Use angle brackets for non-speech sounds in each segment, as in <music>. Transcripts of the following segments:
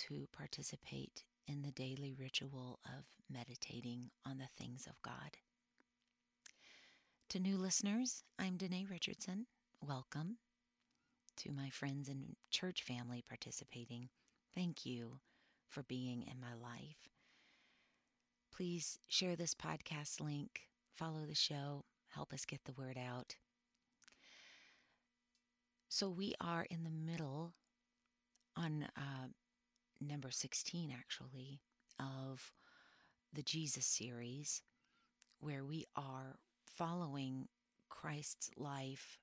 who participate in the daily ritual of meditating on the things of God. To new listeners, I'm Denee Richardson. Welcome. To my friends and church family participating, thank you for being in my life. Please share this podcast link, follow the show, help us get the word out. So, we are in the middle on uh, number 16, actually, of the Jesus series, where we are following Christ's life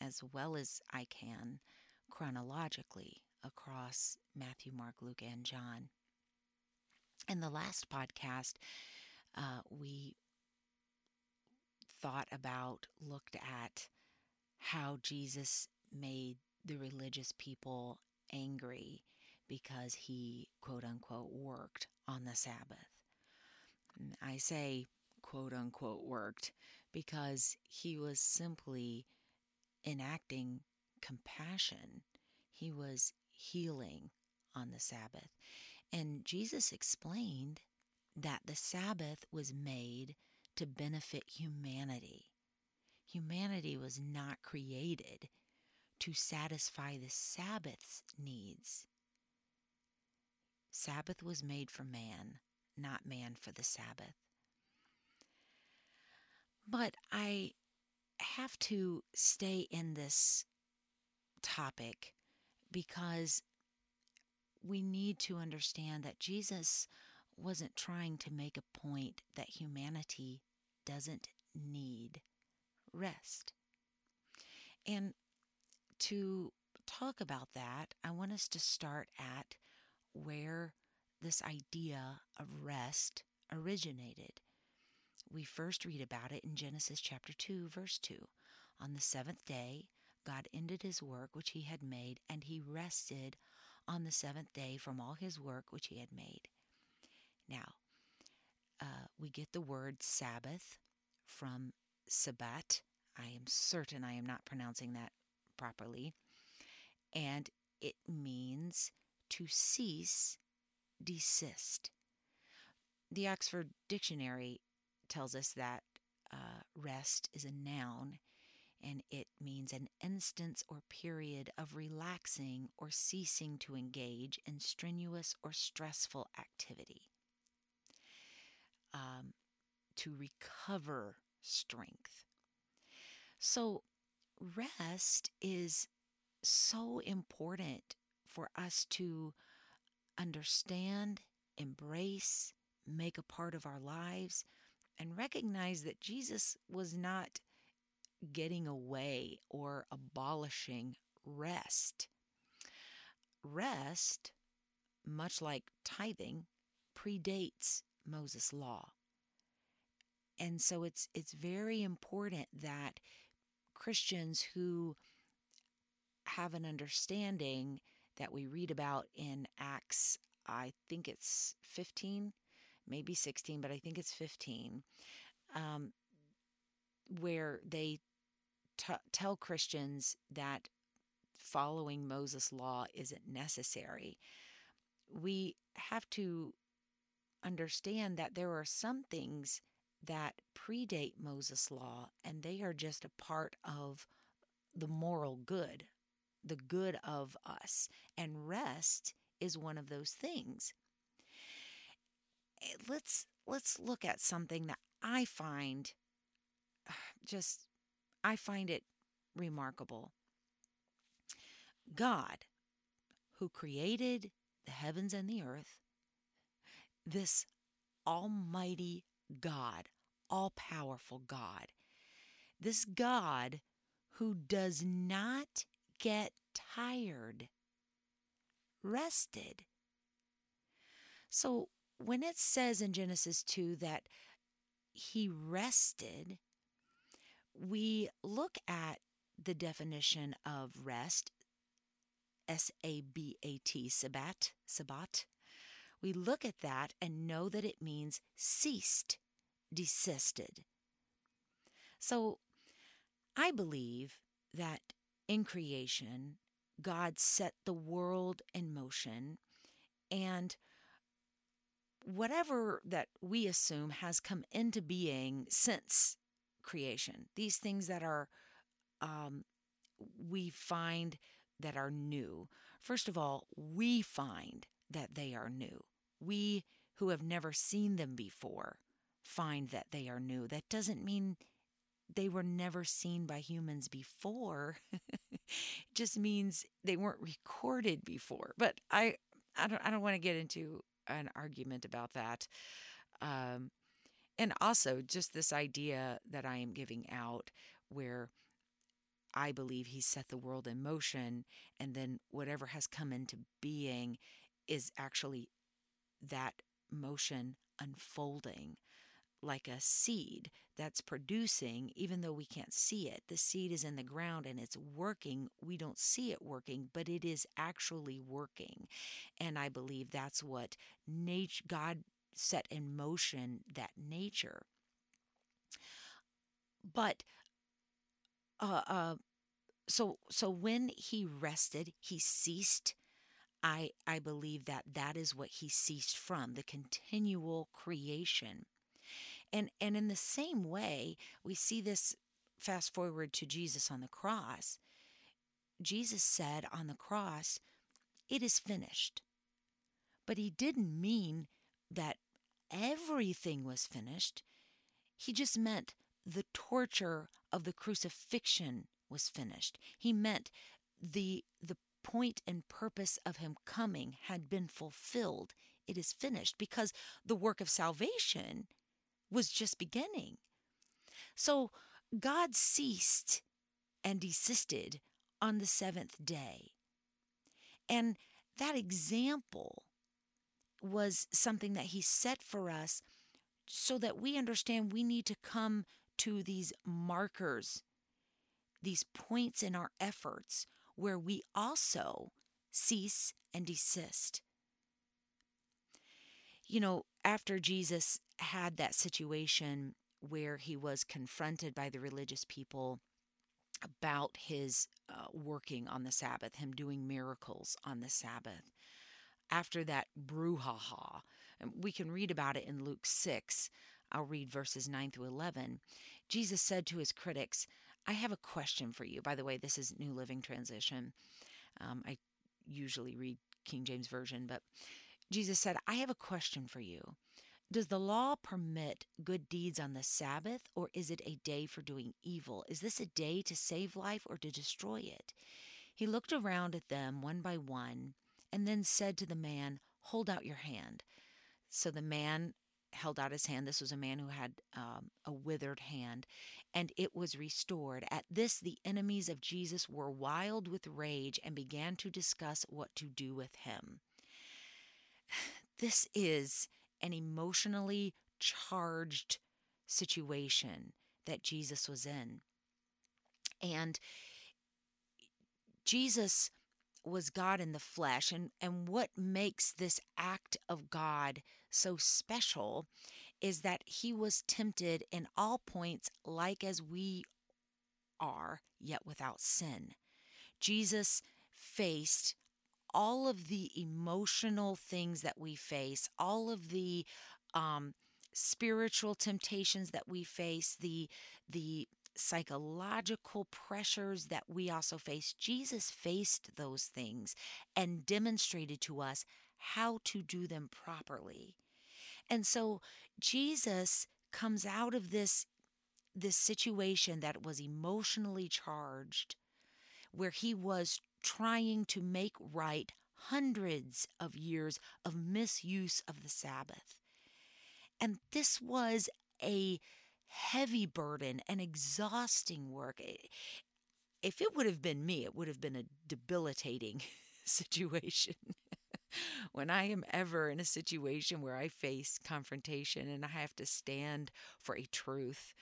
as well as I can chronologically across Matthew, Mark, Luke, and John. In the last podcast, uh, we thought about, looked at how Jesus made the religious people angry because he, quote unquote, worked on the Sabbath. Mm, I say, quote unquote, worked because he was simply enacting compassion. He was healing on the Sabbath. And Jesus explained that the Sabbath was made to benefit humanity. Humanity was not created to satisfy the Sabbath's needs. Sabbath was made for man, not man for the Sabbath. But I have to stay in this topic because we need to understand that Jesus wasn't trying to make a point that humanity doesn't need rest. And to talk about that, I want us to start at where this idea of rest originated. We first read about it in Genesis chapter 2, verse 2. On the seventh day, God ended his work which he had made, and he rested on the seventh day from all his work which he had made. Now, uh, we get the word Sabbath from Sabbat. I am certain I am not pronouncing that properly. And it means to cease, desist. The Oxford Dictionary tells us that uh, rest is a noun and it means an instance or period of relaxing or ceasing to engage in strenuous or stressful activity. Um, to recover strength. So, rest is so important for us to understand, embrace, make a part of our lives, and recognize that Jesus was not getting away or abolishing rest. Rest, much like tithing, predates Moses' law. And so it's it's very important that Christians who have an understanding that we read about in Acts, I think it's 15, maybe 16, but I think it's 15, um, where they t- tell Christians that following Moses' law isn't necessary. We have to understand that there are some things that predate Moses' law and they are just a part of the moral good, the good of us. And rest is one of those things. Eh, let's let's look at something that I find <sighs> just I find it remarkable. God, who created the heavens and the earth, this almighty God, all powerful God, this God who does not get tired, rested. So when it says in Genesis 2 that he rested, we look at the definition of rest, S A B A T, Sabbat, Sabbat. We look at that and know that it means ceased, desisted. So I believe that in creation, God set the world in motion and whatever that we assume has come into being since creation, these things that are um, we find that are new. First of all, we find that they are new. We who have never seen them before find that they are new. That doesn't mean they were never seen by humans before. <laughs> just means they weren't recorded before. But I I don't I don't want to get into an argument about that. Um, and also just this idea that I am giving out where I believe he set the world in motion and then whatever has come into being is actually that motion unfolding like a seed that's producing, even though we can't see it. The seed is in the ground and it's working. We don't see it working, but it is actually working. And I believe that's what nature, God set in motion that nature. But uh, uh, so so when he rested, he ceased. I I believe that that is what he ceased from the continual creation and and in the same way, we see this fast forward to Jesus on the cross. Jesus said on the cross, "It is finished." But he didn't mean that everything was finished. He just meant the torture of the crucifixion was finished. He meant the the point and purpose of him coming had been fulfilled. It is finished because the work of salvation was just beginning. So God ceased and desisted on the seventh day. And that example was something that he set for us so that we understand we need to come to these markers, these points in our efforts where we also cease and desist. You know, after Jesus had that situation where he was confronted by the religious people about his uh, working on the Sabbath, him doing miracles on the Sabbath. After that brouhaha, we can read about it in Luke 6. I'll read verses 9 through 11. Jesus said to his critics, I have a question for you. By the way, this is New Living Transition. Um, I usually read King James Version, but Jesus said, I have a question for you. Does the law permit good deeds on the Sabbath, or is it a day for doing evil? Is this a day to save life or to destroy it? He looked around at them one by one and then said to the man, Hold out your hand. So the man held out his hand. This was a man who had um, a withered hand, and it was restored. At this, the enemies of Jesus were wild with rage and began to discuss what to do with him. This is an emotionally charged situation that Jesus was in. And Jesus was God in the flesh. And, and what makes this act of God so special is that he was tempted in all points, like as we are, yet without sin. Jesus faced all of the emotional things that we face, all of the um, spiritual temptations that we face, the the psychological pressures that we also face. Jesus faced those things and demonstrated to us how to do them properly. And so Jesus comes out of this this situation that was emotionally charged where he was trying to make right hundreds of years of misuse of the Sabbath. And this was a heavy burden, an exhausting work. If it would have been me, it would have been a debilitating <laughs> situation. when I am ever in a situation where I face confrontation and I have to stand for a truth,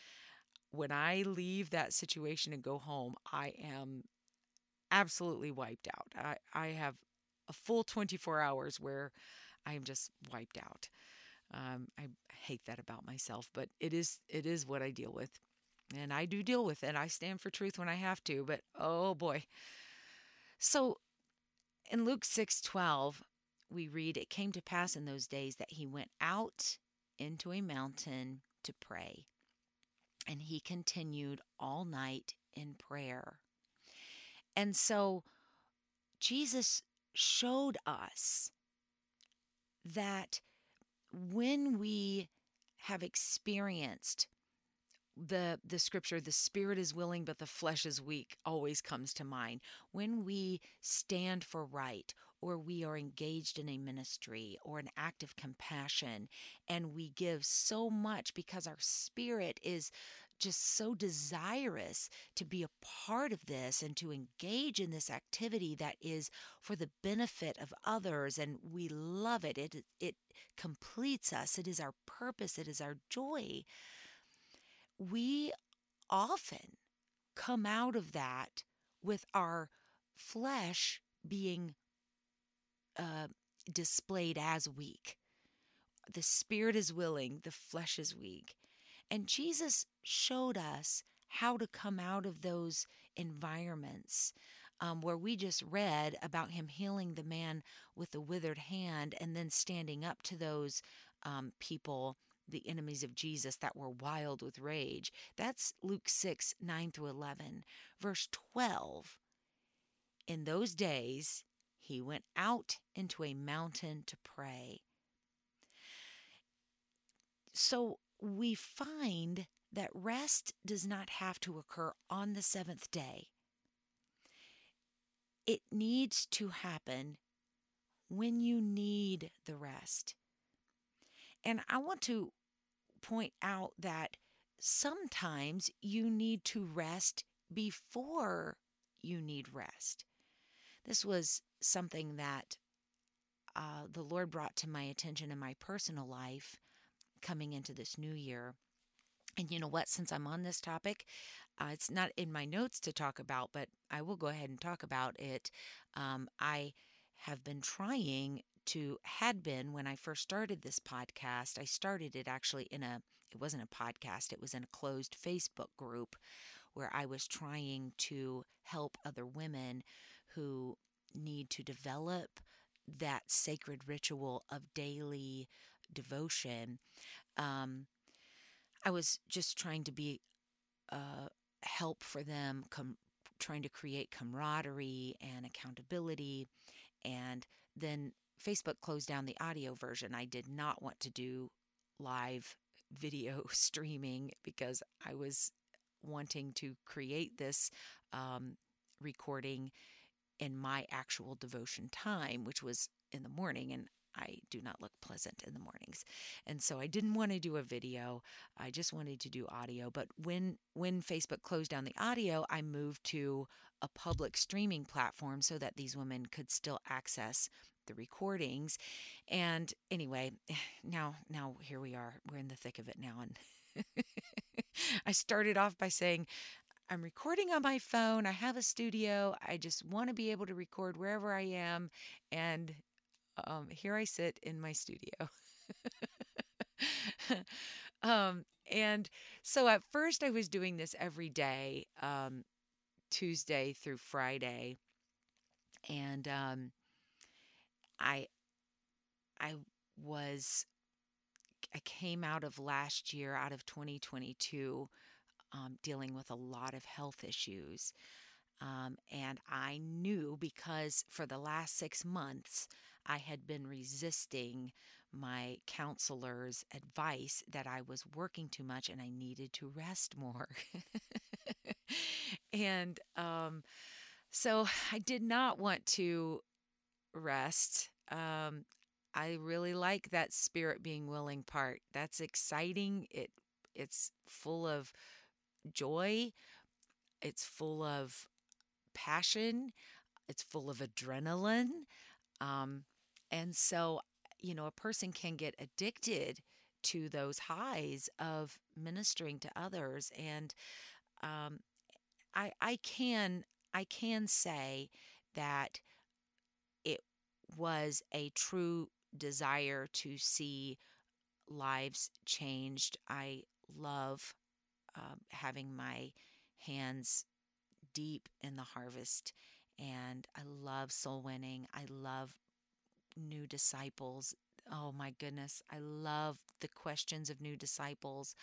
when I leave that situation and go home, I am absolutely wiped out. I, I have a full 24 hours where I am just wiped out. Um, I hate that about myself, but it is it is what I deal with, and I do deal with it. I stand for truth when I have to, but oh boy. So in Luke 6:12, we read, It came to pass in those days that he went out into a mountain to pray, and he continued all night in prayer. And so Jesus showed us that when we have experienced the the scripture the spirit is willing but the flesh is weak always comes to mind. When we stand for right or we are engaged in a ministry or an act of compassion and we give so much because our spirit is just so desirous to be a part of this and to engage in this activity that is for the benefit of others and we love it it it completes us it is our purpose it is our joy we often come out of that with our flesh being uh, displayed as weak. The spirit is willing, the flesh is weak. And Jesus showed us how to come out of those environments um, where we just read about him healing the man with the withered hand and then standing up to those um, people the enemies of Jesus that were wild with rage. That's Luke 6, 9 through 11. Verse 12 In those days, he went out into a mountain to pray. So we find that rest does not have to occur on the seventh day. It needs to happen when you need the rest. And I want to point out that sometimes you need to rest before you need rest. This was something that uh, the Lord brought to my attention in my personal life coming into this new year. And you know what? Since I'm on this topic, uh, it's not in my notes to talk about, but I will go ahead and talk about it. Um, I have been trying to had been when I first started this podcast. I started it actually in a it wasn't a podcast, it was in a closed Facebook group where I was trying to help other women who need to develop that sacred ritual of daily devotion. Um, I was just trying to be uh, help for them, com- trying to create camaraderie and accountability, and then Facebook closed down the audio version. I did not want to do live <laughs> video <laughs> streaming because I was wanting to create this um, recording in my actual devotion time, which was in the morning. And I do not look pleasant in the mornings. And so I didn't want to do a video. I just wanted to do audio. But when when Facebook closed down the audio, I moved to a public streaming platform so that these women could still access the recordings. And anyway, <sighs> now now here we are. We're in the thick of it now and <laughs> I started off by saying I'm recording on my phone. I have a studio. I just want to be able to record wherever I am and um, here I sit in my studio. <laughs> um, and so at first I was doing this every day, um, Tuesday through Friday. And um, I I was I came out of last year, out of 2022, um, dealing with a lot of health issues. Um, and I knew because for the last six months, I had been resisting my counselor's advice that I was working too much and I needed to rest more. <laughs> and um, so I did not want to rest. Um, I really like that spirit being willing part. That's exciting. It it's full of joy. It's full of passion. It's full of adrenaline. Um, and so, you know, a person can get addicted to those highs of ministering to others. And um, I, I can I can say that it was a true desire to see lives changed. I love uh, having my hands deep in the harvest and I love soul winning. I love new disciples. Oh my goodness, I love the questions of new disciples.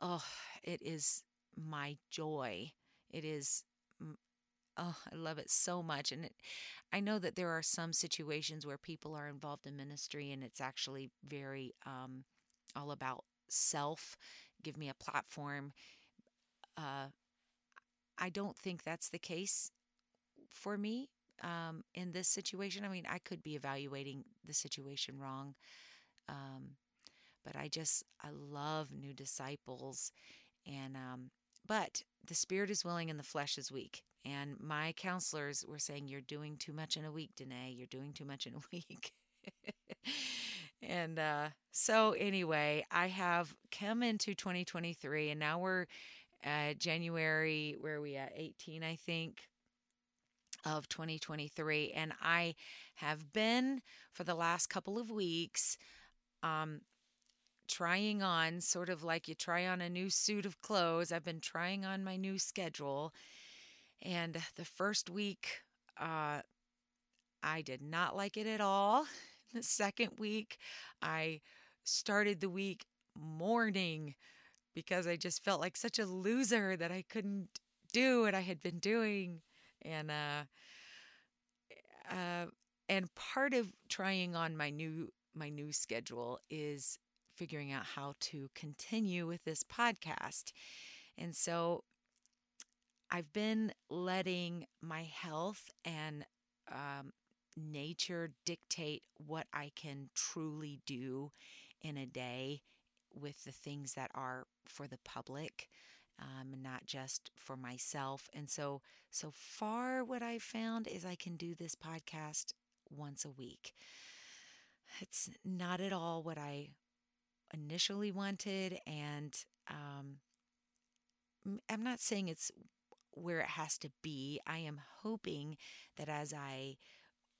Oh, it is my joy. It is oh, I love it so much. And it, I know that there are some situations where people are involved in ministry and it's actually very um, all about self. Give me a platform. Uh, I don't think that's the case for me um, in this situation. I mean, I could be evaluating the situation wrong. Um, but I just, I love new disciples. And, um, but the spirit is willing and the flesh is weak. And my counselors were saying, You're doing too much in a week, Denee. You're doing too much in a <laughs> week. and uh, so, anyway, I have come into 2023, and now we're uh, January, where are we at? 18, I think of 2023 and I have been for the last couple of weeks um, trying on sort of like you try on a new suit of clothes. I've been trying on my new schedule and the first week, uh, I did not like it at all. <laughs> The second week, I started the week mourning because I just felt like such a loser that I couldn't do what I had been doing. And uh, uh, and part of trying on my new my new schedule is figuring out how to continue with this podcast. And so I've been letting my health and um, nature dictate what I can truly do in a day with the things that are for the public. Um, not just for myself. And so, so far, what I've found is I can do this podcast once a week. It's not at all what I initially wanted, and um, I'm not saying it's where it has to be. I am hoping that as I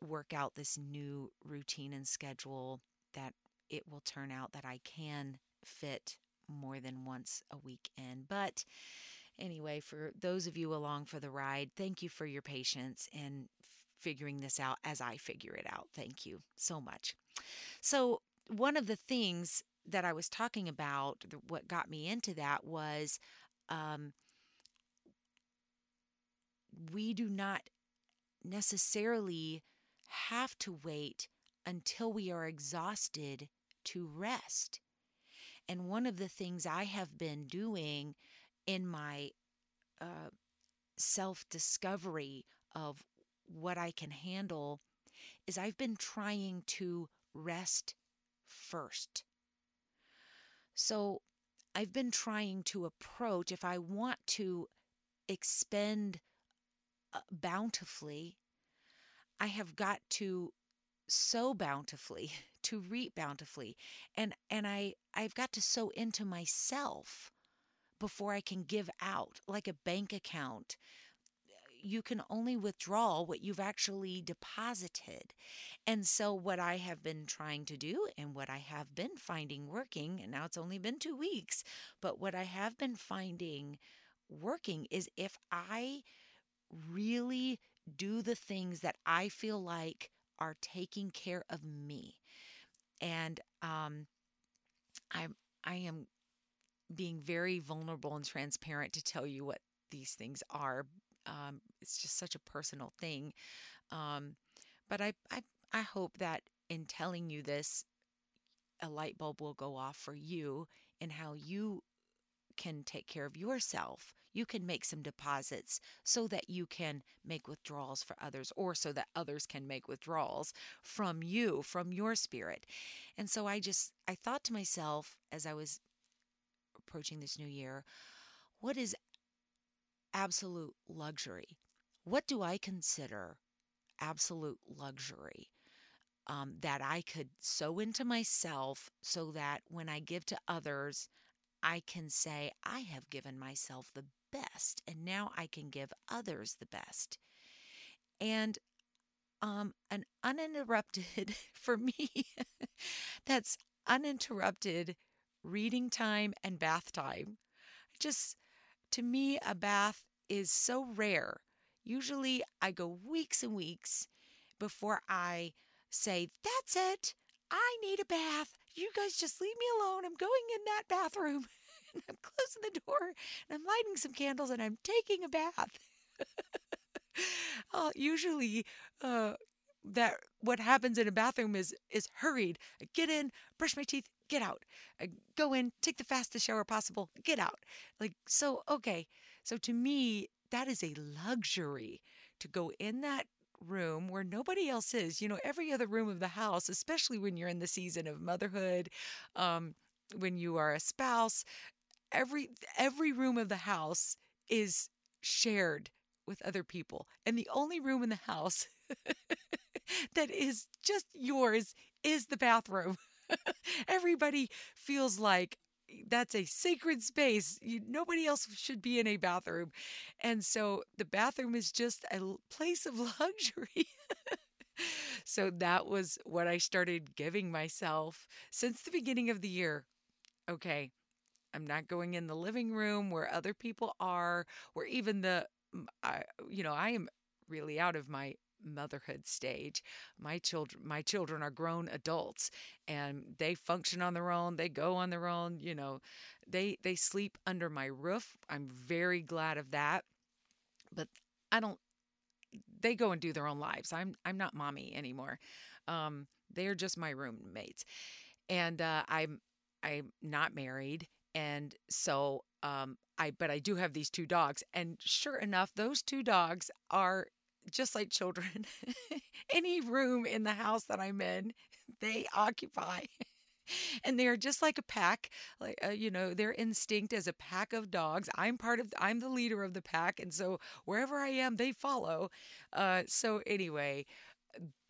work out this new routine and schedule that it will turn out that I can fit more than once a week in. But anyway, for those of you along for the ride, thank you for your patience and figuring this out as I figure it out. Thank you so much. So, one of the things that I was talking about, what got me into that was um, we do not necessarily have to wait until we are exhausted to rest. And one of the things I have been doing in my uh, self discovery of what I can handle is I've been trying to rest first. So I've been trying to approach, if I want to expend uh, bountifully, I have got to sow bountifully <laughs> to reap bountifully and and I I've got to sow into myself before I can give out like a bank account you can only withdraw what you've actually deposited. And so, what I have been trying to do and what I have been finding working, and now it's only been two weeks, but what I have been finding working is if I really do the things that I feel like are taking care of me. And um, I I am being very vulnerable and transparent to tell you what these things are. Um, it's just such a personal thing. Um, but I, I I hope that in telling you this, a light bulb will go off for you and how you can take care of yourself. You can make some deposits so that you can make withdrawals for others, or so that others can make withdrawals from you, from your spirit. And so I just, I thought to myself as I was approaching this new year, what is absolute luxury? What do I consider absolute luxury? Um, that I could sow into myself so that when I give to others, I can say, I have given myself the best, and now I can give others the best. And um, an uninterrupted, <laughs> for me, that's uninterrupted reading time and bath time. Just to me, a bath is so rare. Usually, I go weeks and weeks before I say, That's it. I need a bath. You guys just leave me alone. I'm going in that bathroom. <laughs> and I'm closing the door and I'm lighting some candles and I'm taking a bath. <laughs> uh, usually, uh, that what happens in a bathroom is is hurried. I get in, brush my teeth, get out. I go in, take the fastest shower possible, get out. Like so, okay. So to me, that is a luxury to go in that room where nobody else is. You know, every other room of the house, especially when you're in the season of motherhood, um, when you are a spouse, every every room of the house is shared with other people. And the only room in the house <laughs> that is just yours is the bathroom. <laughs> Everybody feels like that's a sacred space. You, nobody else should be in a bathroom. And so the bathroom is just a place of <laughs> luxury. so that was what I started giving myself since the beginning of the year. Okay, I'm not going in the living room where other people are, where even the, I, you know, I am really out of my motherhood stage. My children my children are grown adults and they function on their own, they go on their own, you know. They they sleep under my roof. I'm very glad of that. But I don't they go and do their own lives. I'm I'm not mommy anymore. Um, they're just my roommates. And uh, I'm I'm not married and so um, I but I do have these two dogs, and sure enough, those two dogs are just like children. <laughs> Any room in the house that I'm in, <laughs> they occupy. <laughs> and they are just like a pack like uh, you know their instinct as a pack of dogs i'm part of i'm the leader of the pack and so wherever i am they follow uh, so anyway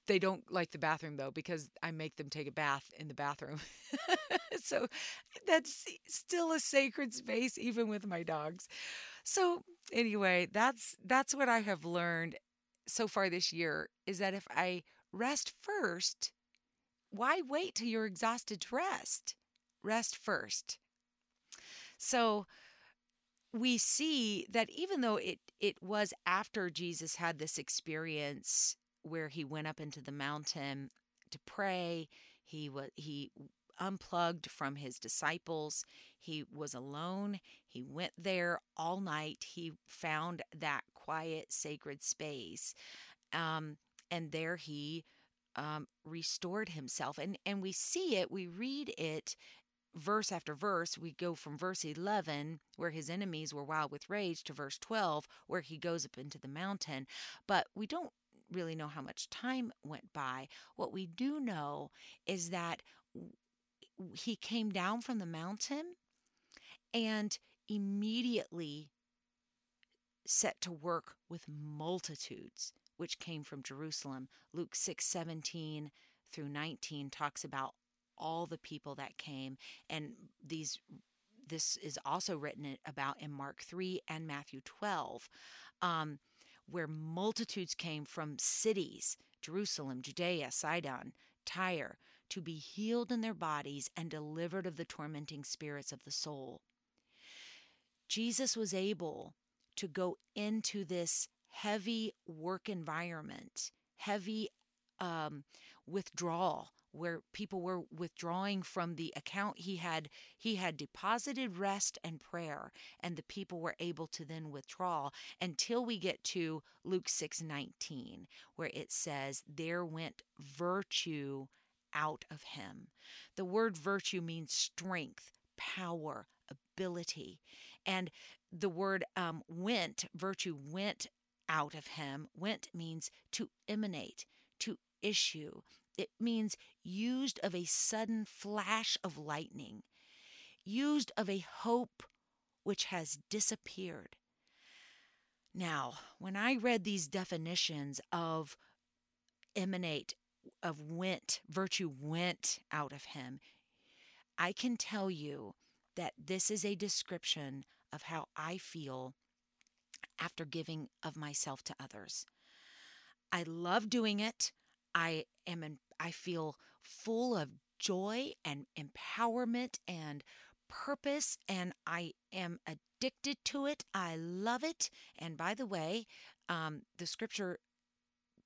they don't like the bathroom though because I make them take a bath in the bathroom. so that's still a sacred space even with my dogs. So anyway, that's that's what I have learned so far this year is that if I rest first, why wait till you're exhausted to rest? Rest first. So we see that even though it it was after Jesus had this experience where he went up into the mountain to pray. He was he unplugged from his disciples. He was alone. He went there all night. He found that quiet, sacred space. Um, and there he um, restored himself. And, and we see it, we read it verse after verse. We go from verse 11, where his enemies were wild with rage, to verse 12, where he goes up into the mountain. But we don't really know how much time went by. What we do know is that he came down from the mountain and immediately set to work with multitudes which came from Jerusalem. Luke 6 17 through 19 talks about all the people that came and these this is also written about in Mark 3 and Matthew 12. Um, where multitudes came from cities Jerusalem, Judea, Sidon, Tyre to be healed in their bodies and delivered of the tormenting spirits of the soul. Jesus was able to go into this heavy work environment, heavy um, withdrawal where people were withdrawing from the account he had he had deposited rest and prayer and the people were able to then withdraw until we get to Luke 6:19 where it says there went virtue out of him. The word virtue means strength, power, ability. And the word um, went, virtue went out of him. Went means to emanate, to issue, it means used of a sudden flash of lightning, used of a hope which has disappeared. Now, when I read these definitions of emanate, of went, virtue went out of him, I can tell you that this is a description of how I feel after giving of myself to others. I love doing it. I am in, I feel full of joy and empowerment and purpose and I am addicted to it. I love it. And by the way, um, the scripture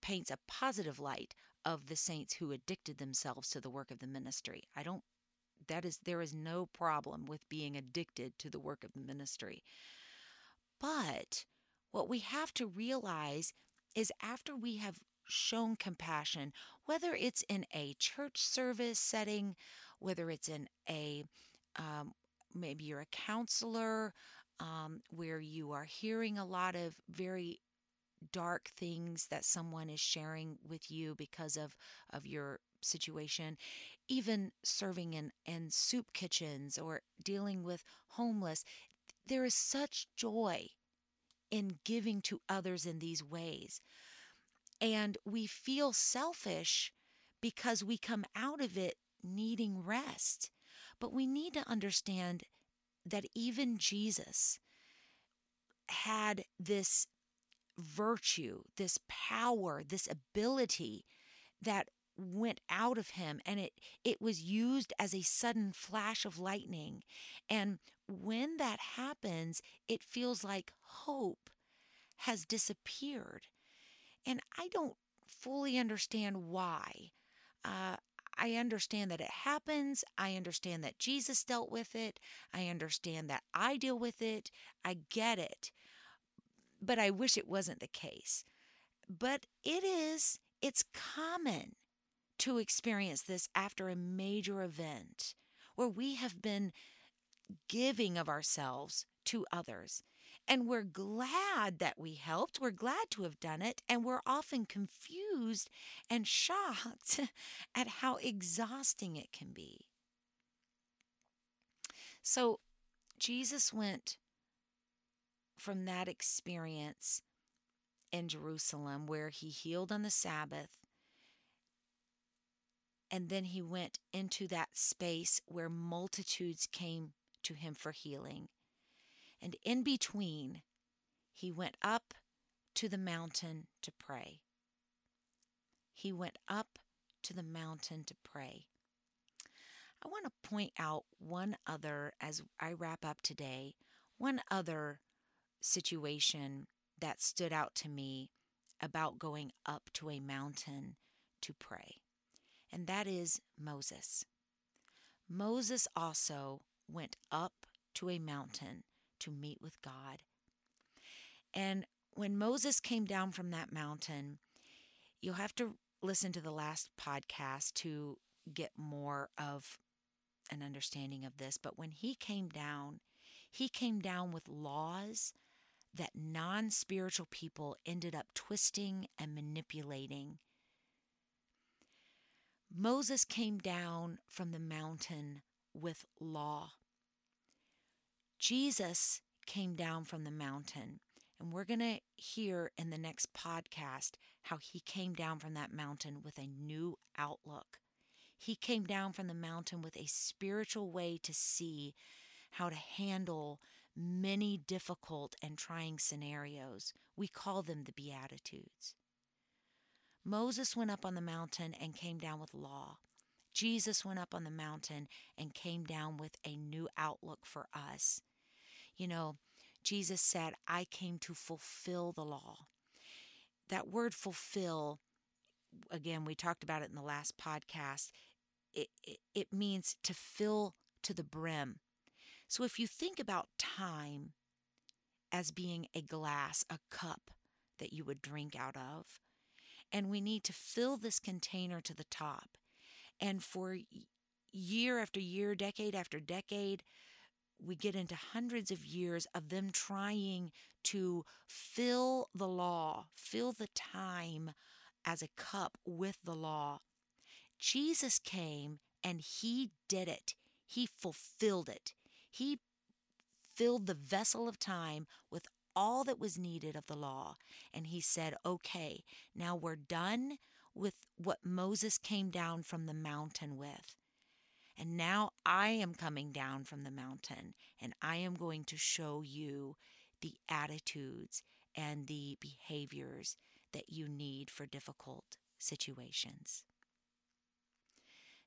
paints a positive light of the saints who addicted themselves to the work of the ministry. I don't that is there is no problem with being addicted to the work of the ministry. But what we have to realize is after we have shown compassion, whether it's in a church service setting, whether it's in a um, maybe you're a counselor um, where you are hearing a lot of very dark things that someone is sharing with you because of of your situation even serving in in soup kitchens or dealing with homeless there is such joy in giving to others in these ways. And we feel selfish because we come out of it needing rest. But we need to understand that even Jesus had this virtue, this power, this ability that went out of him and it it was used as a sudden flash of lightning and when that happens it feels like hope has disappeared and i don't fully understand why uh, I understand that it happens. I understand that Jesus dealt with it. I understand that I deal with it. I get it but I wish it wasn't the case. But it is, it's common to experience this after a major event where we have been giving of ourselves to others. And we're glad that we helped. We're glad to have done it. And we're often confused and shocked <laughs> at how exhausting it can be. So Jesus went from that experience in Jerusalem where he healed on the Sabbath. And then he went into that space where multitudes came to him for healing. And in between, he went up to the mountain to pray. He went up to the mountain to pray. I want to point out one other, as I wrap up today, one other situation that stood out to me about going up to a mountain to pray, and that is Moses. Moses also went up to a mountain to meet with God. And when Moses came down from that mountain, you'll have to listen to the last podcast to get more of an understanding of this. But when he came down, he came down with laws that non spiritual people ended up twisting and manipulating. Moses came down from the mountain with law. Jesus came down from the mountain. And we're going to hear in the next podcast how he came down from that mountain with a new outlook. He came down from the mountain with a spiritual way to see how to handle many difficult and trying scenarios. We call them the Beatitudes. Moses went up on the mountain and came down with law. Jesus went up on the mountain and came down with a new outlook for us. You know, Jesus said, I came to fulfill the law. That word fulfill, again, we talked about it in the last podcast, it, it, it means to fill to the brim. So if you think about time as being a glass, a cup that you would drink out of, and we need to fill this container to the top. And for year after year, decade after decade, we get into hundreds of years of them trying to fill the law, fill the time as a cup with the law. Jesus came and he did it. He fulfilled it. He filled the vessel of time with all that was needed of the law. And he said, okay, now we're done with what Moses came down from the mountain with. And now I am coming down from the mountain and I am going to show you the attitudes and the behaviors that you need for difficult situations.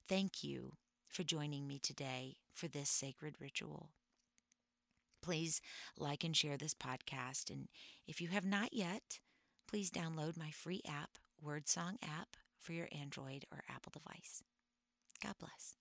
Thank you for joining me today for this sacred ritual. Please like and share this podcast. And if you have not yet, please download my free app, WordSong app, for your Android or Apple device. God bless.